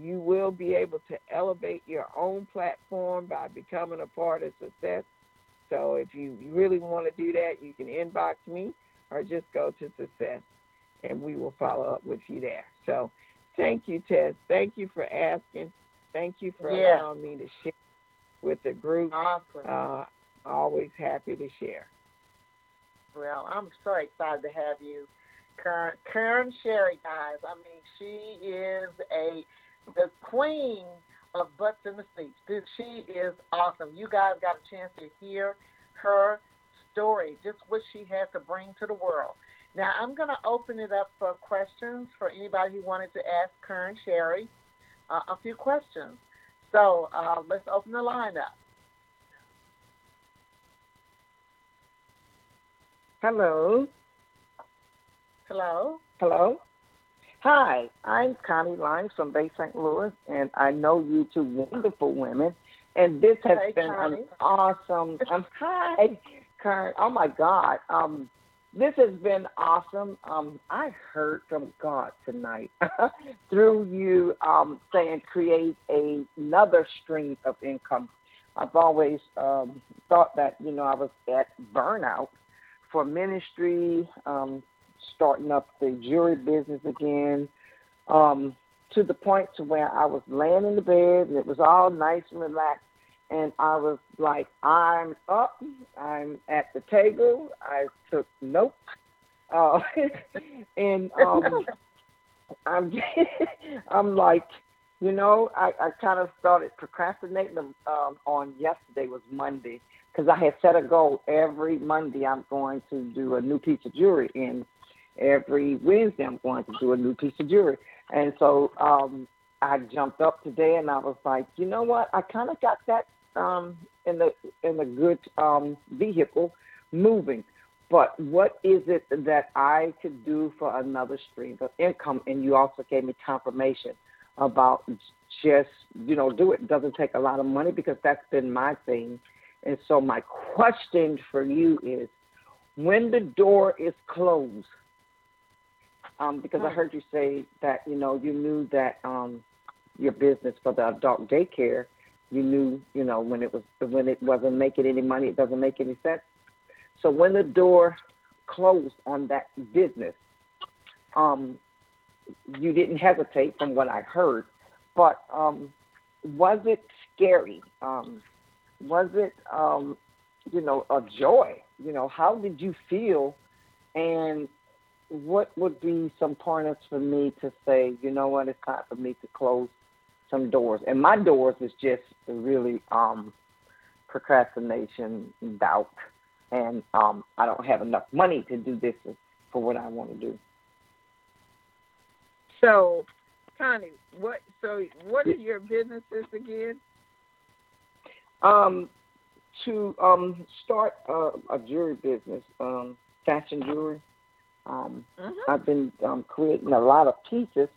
you will be able to elevate your own platform by becoming a part of success. So if you really want to do that, you can inbox me or just go to success and we will follow up with you there. So thank you, Tess. Thank you for asking. Thank you for yeah. allowing me to share with the group. Awesome. Uh, always happy to share. Well, I'm so excited to have you. Karen, Kern Cherry, guys. I mean, she is a the queen of butts in the seats. She is awesome. You guys got a chance to hear her story, just what she has to bring to the world. Now, I'm going to open it up for questions for anybody who wanted to ask Kern Cherry uh, a few questions. So uh, let's open the line up. Hello. Hello. Hello. Hi, I'm Connie Lyons from Bay St. Louis, and I know you two wonderful women. And this has hey, been Connie. an awesome. Um, hi, Karen. Oh my God. Um, this has been awesome. Um, I heard from God tonight through you um, saying create a, another stream of income. I've always um, thought that you know I was at burnout for ministry, um, starting up the jewelry business again, um, to the point to where I was laying in the bed and it was all nice and relaxed. And I was like, I'm up, I'm at the table, I took notes, uh, and um, I'm, I'm like, you know, I, I kind of started procrastinating um, on yesterday was Monday because I had set a goal every Monday I'm going to do a new piece of jewelry and every Wednesday I'm going to do a new piece of jewelry. And so um, I jumped up today and I was like, you know what? I kind of got that um, in the in the good um, vehicle moving. But what is it that I could do for another stream of income? And you also gave me confirmation about just you know do it. it doesn't take a lot of money because that's been my thing. And so my question for you is, when the door is closed, um, because I heard you say that you know you knew that um, your business for the adult daycare, you knew you know when it was when it wasn't making any money, it doesn't make any sense. So when the door closed on that business, um, you didn't hesitate from what I heard, but um, was it scary? Um, was it um, you know a joy? You know how did you feel? And what would be some pointers for me to say, you know what, it's time for me to close some doors? And my doors is just really um, procrastination, doubt, and um, I don't have enough money to do this for what I want to do. So, Connie, what? So, what are your businesses again? Um, to um start a, a jewelry business, um, fashion jewelry. Um, mm-hmm. I've been um, creating a lot of pieces,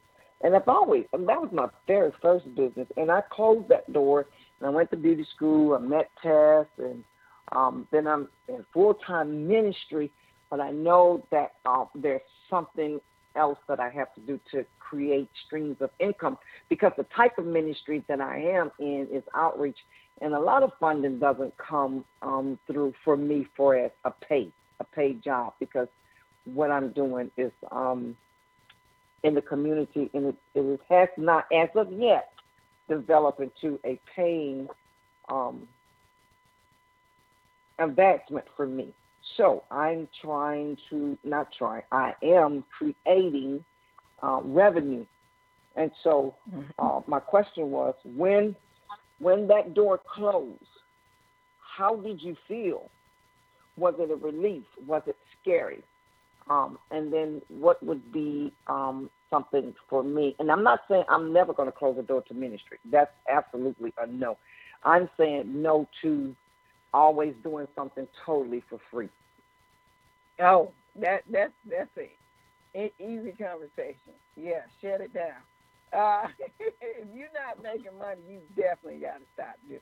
and I've always and that was my very first business, and I closed that door And I went to beauty school. I met Tess, and um, then I'm in full time ministry. But I know that uh, there's something else that I have to do to create streams of income because the type of ministry that I am in is outreach, and a lot of funding doesn't come um, through for me for a, a pay a paid job because what I'm doing is um, in the community, and it, it has not, as of yet, developed into a paying um, advancement for me. So I'm trying to, not trying, I am creating uh, revenue. And so uh, my question was, when when that door closed, how did you feel? Was it a relief? Was it scary? Um, and then what would be um, something for me? And I'm not saying I'm never going to close the door to ministry. That's absolutely a no. I'm saying no to always doing something totally for free. Oh, that that's that's a easy conversation. Yeah, shut it down. Uh, if you're not making money, you definitely got to stop this.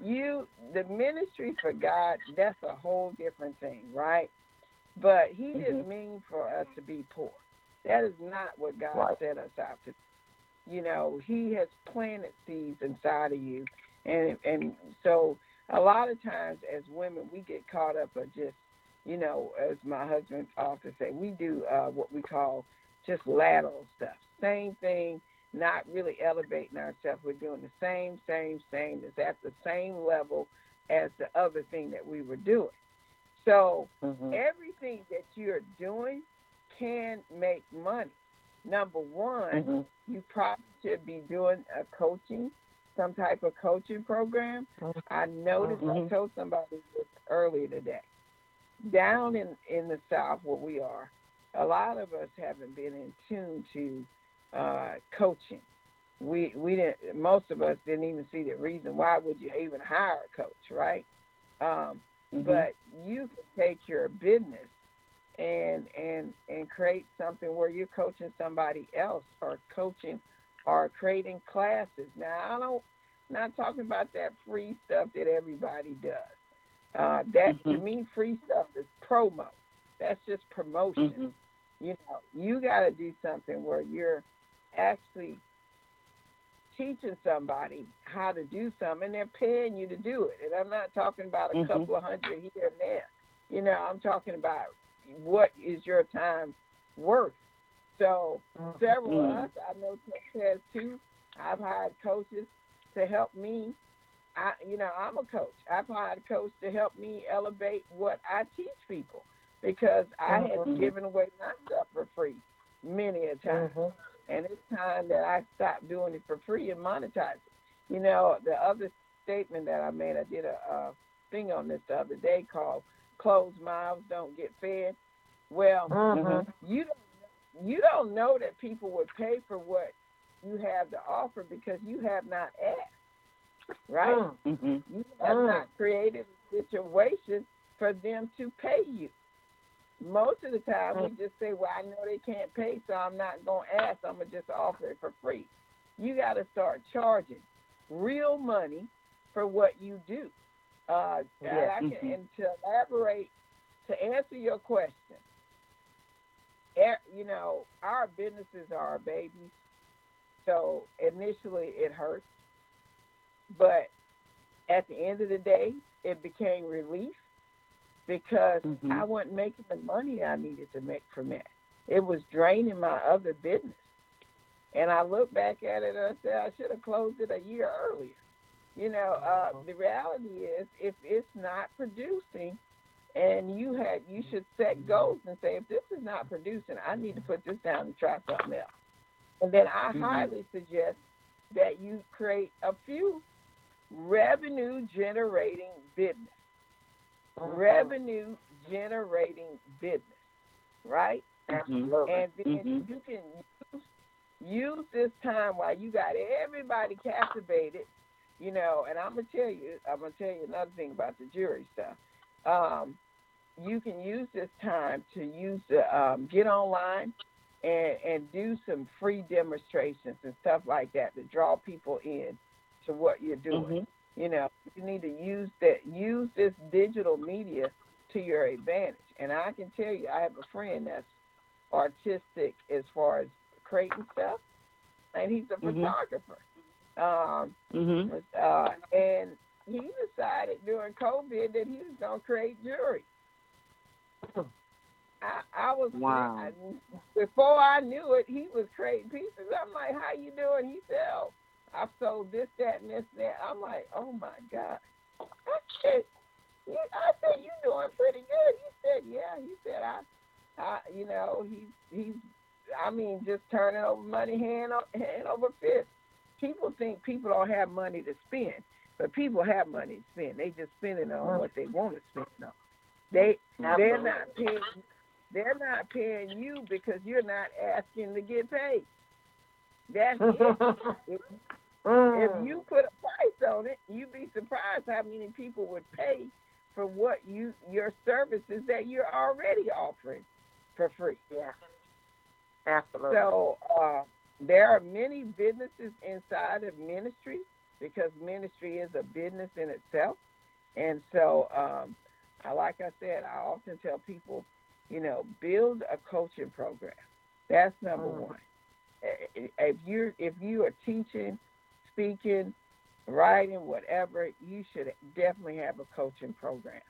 You, the ministry for God, that's a whole different thing, right? But He mm-hmm. didn't mean for us to be poor. That is not what God right. set us out to. You know, He has planted seeds inside of you, and and so a lot of times as women we get caught up of just, you know, as my husband often say, we do uh, what we call just lateral stuff. Same thing, not really elevating ourselves. We're doing the same, same, same. It's at the same level as the other thing that we were doing. So mm-hmm. everything that you're doing can make money. Number one, mm-hmm. you probably should be doing a coaching, some type of coaching program. Mm-hmm. I noticed I mm-hmm. told somebody this earlier today. Down in, in the South where we are, a lot of us haven't been in tune to uh, coaching. We we didn't. Most of us didn't even see the reason why would you even hire a coach, right? Um, mm-hmm. But you can take your business and and and create something where you're coaching somebody else or coaching or creating classes. Now I don't not talking about that free stuff that everybody does. Uh, that mm-hmm. to me, free stuff is promo. That's just promotion. Mm-hmm. You know, you got to do something where you're actually teaching somebody how to do something and they're paying you to do it. And I'm not talking about a mm-hmm. couple of hundred here and there. You know, I'm talking about what is your time worth. So mm-hmm. several of us, I know has too. I've hired coaches to help me. I, you know, I'm a coach. I've hired a coach to help me elevate what I teach people because I mm-hmm. had given away my stuff for free many a time. Mm-hmm and it's time that I stop doing it for free and monetize it. You know, the other statement that I made, I did a, a thing on this the other day called "Closed Mouths Don't Get Fed." Well, mm-hmm. you don't you don't know that people would pay for what you have to offer because you have not asked, right? Mm-hmm. You have mm. not created a situation for them to pay you. Most of the time, we just say, "Well, I know they can't pay, so I'm not going to ask. I'm gonna just offer it for free." You got to start charging real money for what you do. Uh, yeah. I can, mm-hmm. and to elaborate, to answer your question, you know, our businesses are our babies. So initially it hurts, but at the end of the day, it became relief because mm-hmm. I wasn't making the money I needed to make from it. It was draining my other business. And I look back at it and I said I should have closed it a year earlier. You know, uh, mm-hmm. the reality is if it's not producing and you had you should set goals and say if this is not producing, I need to put this down and try something else. And then I mm-hmm. highly suggest that you create a few revenue generating business revenue generating business, right? Absolutely. And then mm-hmm. you can use, use this time while you got everybody captivated, you know. And I'm gonna tell you, I'm gonna tell you another thing about the jury stuff. Um, you can use this time to use the um, get online and and do some free demonstrations and stuff like that to draw people in to what you're doing. Mm-hmm. You know, you need to use that use this digital media to your advantage. And I can tell you, I have a friend that's artistic as far as creating stuff, and he's a Mhm. photographer. Um, Mhm. uh, and he decided during COVID that he was gonna create jewelry. I, I was Wow. I, before I knew it, he was creating pieces. I'm like, "How you doing?" He said, "Oh, I've sold this, that, and this, that." I'm like, "Oh my god!" I said, yeah, "I said you doing pretty good." He said, "Yeah." He said, "I, I, you know, he's he's, I mean, just turning over money hand o- hand over fist." People think people don't have money to spend, but people have money to spend. They just spend it on what they want to spend on. They they're not paying they're not paying you because you're not asking to get paid. That's it. If, if you put a price on it, you'd be surprised how many people would pay for what you your services that you're already offering for free. yeah, absolutely. So uh, there are many businesses inside of ministry because ministry is a business in itself. And so, um, I, like I said, I often tell people, you know, build a coaching program. That's number Mm. one. If you're if you are teaching, speaking, writing, whatever, you should definitely have a coaching program.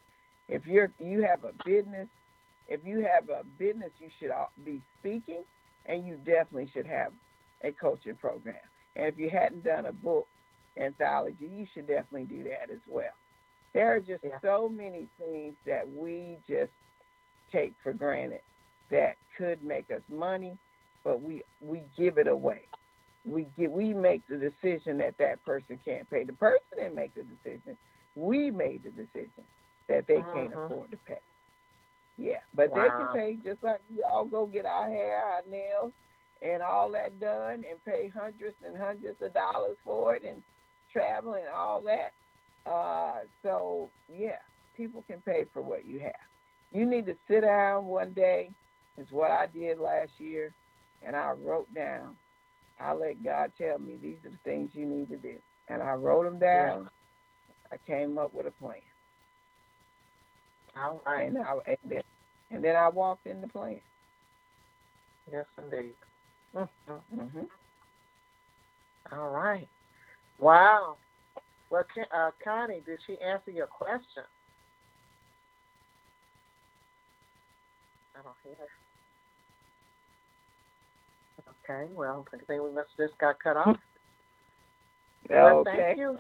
If you're you have a business, if you have a business, you should be speaking, and you definitely should have a coaching program. And if you hadn't done a book anthology, you should definitely do that as well. There are just Yeah. so many things that we just take for granted that could make us money, but we we give it away. We get we make the decision that that person can't pay. The person didn't make the decision. We made the decision that they can't Mhm. afford to pay. Yeah, but they can pay just like we all go get our hair, our nails, and all that done, and pay hundreds and hundreds of dollars for it, and travel and all that. Uh, so yeah, people can pay for what you have. You need to sit down one day, is what I did last year, and I wrote down. I let God tell me these are the things you need to do, and I wrote them down. I came up with a plan, All right. and I and then, and then I walked in the plan. Yes, indeed. Mm-hmm. hmm All right. Wow. Well, uh, Connie, did she answer your question? I don't hear her. Okay. Well, I think we must have just got cut off. Well, Okay. thank you.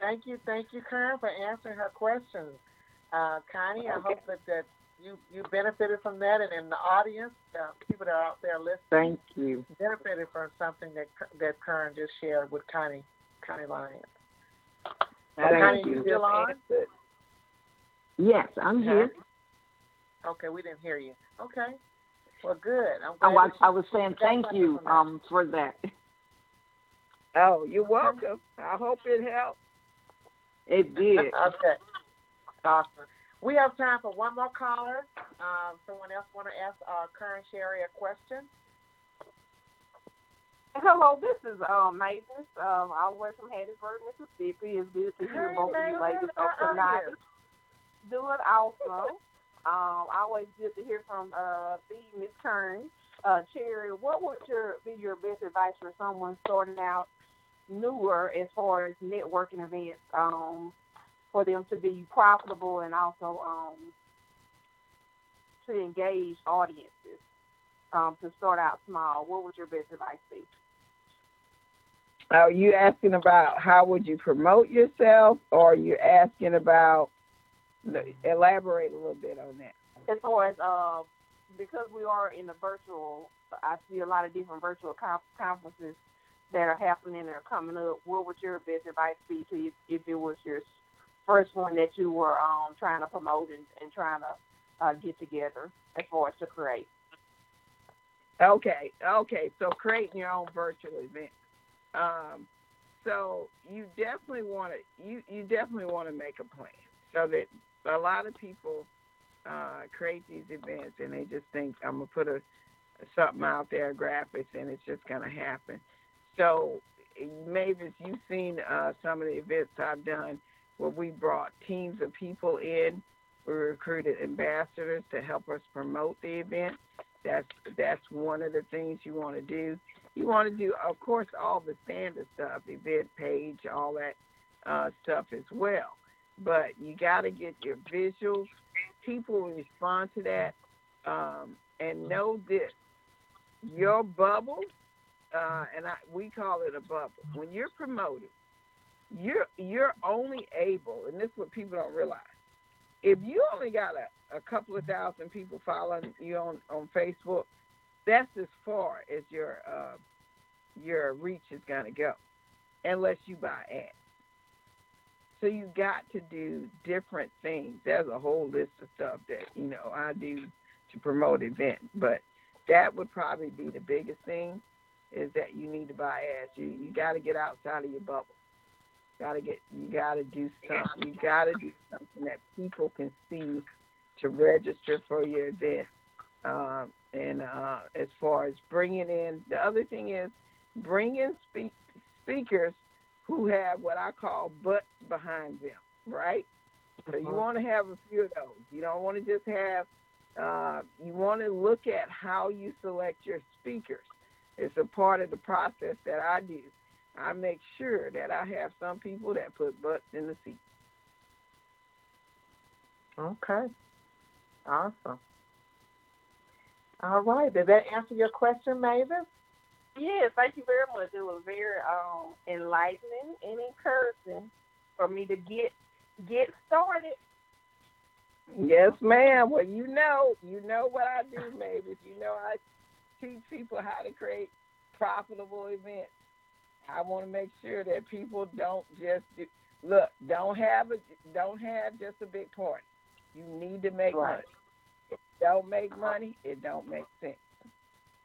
Thank you, thank you, Karen, for answering her questions. Uh, Connie, I hope that, that you, you benefited from that, and in the audience, uh, people that are out there listening, Thank you. benefited from something that that Karen just shared with Connie, Connie Lyons. Thank Connie, you. you still on? Yes, I'm here. Okay, we didn't hear you. Okay. Well, good. I'm Oh, glad I, I was saying thank you um for that. Oh, you're welcome. I hope it helped. It did. okay. Awesome. We have time for one more caller. Um, someone else want to ask uh, Kern Cherry a question? Hello, this is um Mavis. Um, I work from Hattiesburg, Mississippi. It's good to hear Hey, both of Mavis, you ladies how on are tonight. you? Doing awesome. Um, always good to hear from uh the Miss Kern. Uh, Cherry, what would your be your best advice for someone starting out newer as far as networking events? Um, for them to be profitable and also um to engage audiences. Um, to start out small, what would your best advice be? Are you asking about how would you promote yourself, or are you asking about elaborate a little bit on that? as far as uh, because we are in the virtual, I see a lot of different virtual conf- conferences that are happening and are coming up. What would your best advice be to you if it was your first one that you were um, trying to promote and, and trying to uh, get together as far as to create? Okay, okay. So creating your own virtual event. Um, so you definitely want to you you definitely want to make a plan so that a lot of people uh, create these events and they just think I'm gonna put a something out there, graphics, and it's just gonna happen. So Mavis, you've seen uh, some of the events I've done where we brought teams of people in. We recruited ambassadors to help us promote the event. That's that's one of the things you want to do. You want to do, of course, all the standard stuff, event page, all that uh, stuff as well. But you got to get your visuals. People respond to that, um, and know this: your bubble, uh, and I, we call it a bubble. When you're promoting, you're you're only able, and this is what people don't realize. If you only got a, a couple of thousand people following you on on Facebook, that's as far as your uh, your reach is gonna go, unless you buy ads. So you got to do different things. There's a whole list of stuff that you know I do to promote events, but that would probably be the biggest thing is that you need to buy ads. You you got to get outside of your bubble. Got to get you got to do something. You got to do something that people can see to register for your event. Um, and uh, as far as bringing in, the other thing is bringing speak, speakers who have what I call butts behind them, right? So you want to have a few of those. You don't want to just have. Uh, you want to look at how you select your speakers. It's a part of the process that I do. I make sure that I have some people that put butts in the seat. Okay. Awesome. All right. Did that answer your question, Mavis? Yes, thank you very much. It was very um, enlightening and encouraging for me to get get started. Yes, ma'am. Well, you know, you know what I do, Mavis. You know I teach people how to create profitable events. I want to make sure that people don't just do, look. Don't have a don't have just a big party. You need to make Right. money. If you don't make money, it don't make sense.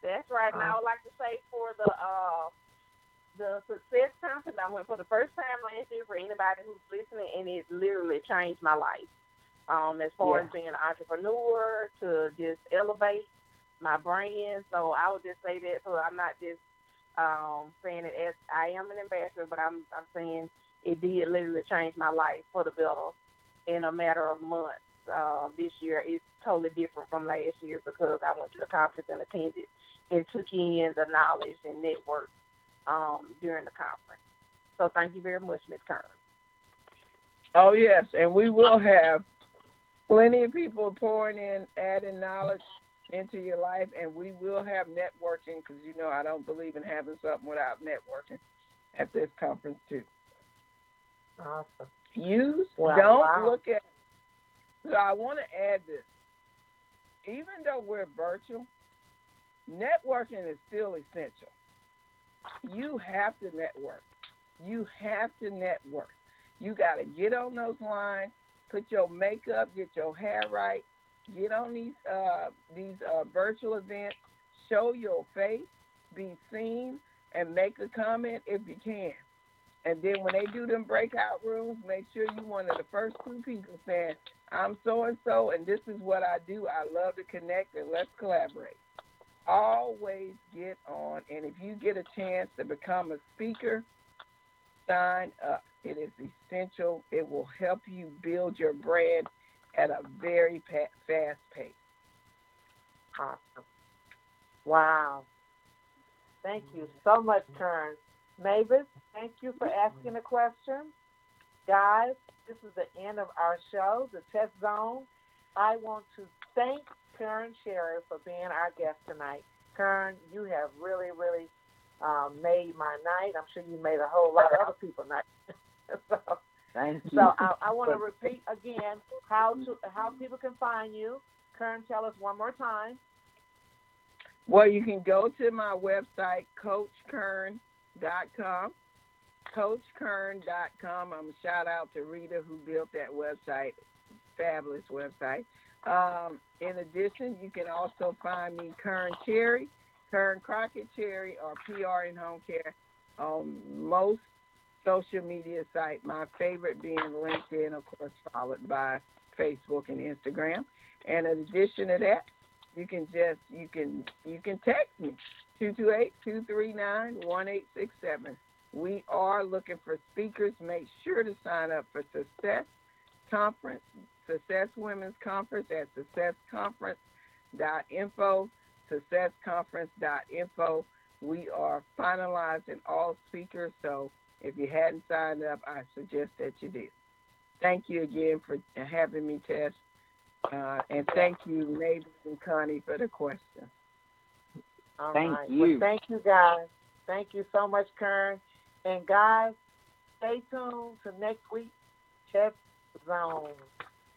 That's right. And I would like to say for the uh the success conference I went for the first time last year for anybody who's listening and it literally changed my life. Um, as far Yeah. as being an entrepreneur to just elevate my brand. So I would just say that so I'm not just um saying it as I am an ambassador, but I'm I'm saying it did literally change my life for the better in a matter of months. Uh, this year is totally different from last year because I went to the conference and attended and took in the knowledge and network um, during the conference. So thank you very much, Ms. Kern. Oh yes, and we will have plenty of people pouring in, adding knowledge into your life, and we will have networking because you know I don't believe in having something without networking at this conference too. Awesome. Use Wow, don't wow. look at. So I want to add this. Even though we're virtual, networking is still essential. You have to network. You have to network. You got to get on those lines, put your makeup, get your hair right, get on these uh, these uh, virtual events, show your face, be seen, and make a comment if you can. And then when they do them breakout rooms, make sure you're one of the first two people saying, I'm so and so, and this is what I do. I love to connect and let's collaborate. Always get on, and if you get a chance to become a speaker, sign up. It is essential. It will help you build your brand at a very pa- fast pace. Awesome. Wow. Thank you so much, Kern. Mavis, thank you for asking the question. Guys, this is the end of our show, the test zone. I want to thank Kern Cherry for being our guest tonight. Kern, you have really, really um, made my night. I'm sure you made a whole lot of other people's night. so, Thank you. so I, I want to repeat again how to how people can find you. Kern, tell us one more time. Well, you can go to my website, coachkern.com. Coachkern.com. I'm a shout out to Rita who built that website. Fabulous website. Um, in addition, you can also find me Kern Cherry, Kern Crockett Cherry, or PR in Home Care on most social media sites. My favorite being LinkedIn, of course, followed by Facebook and Instagram. And in addition to that, you can just you can you can text me 228-239-1867 we are looking for speakers. Make sure to sign up for Success Conference, Success Women's Conference at successconference.info, successconference.info. We are finalizing all speakers, so if you hadn't signed up, I suggest that you do. Thank you again for having me, Tess. Uh, and thank you, Mavis and Connie, for the question. All Thank right. you. Well, thank you, guys. Thank you so much, Kern. And guys, stay tuned to next week, Chef Zone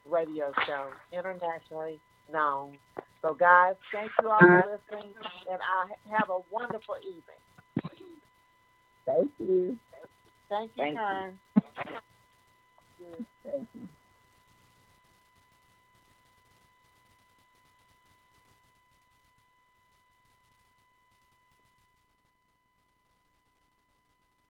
radio show, internationally known. So, guys, thank you all for listening, and I have a wonderful evening. Thank you. Thank you, Thank you. Thank you.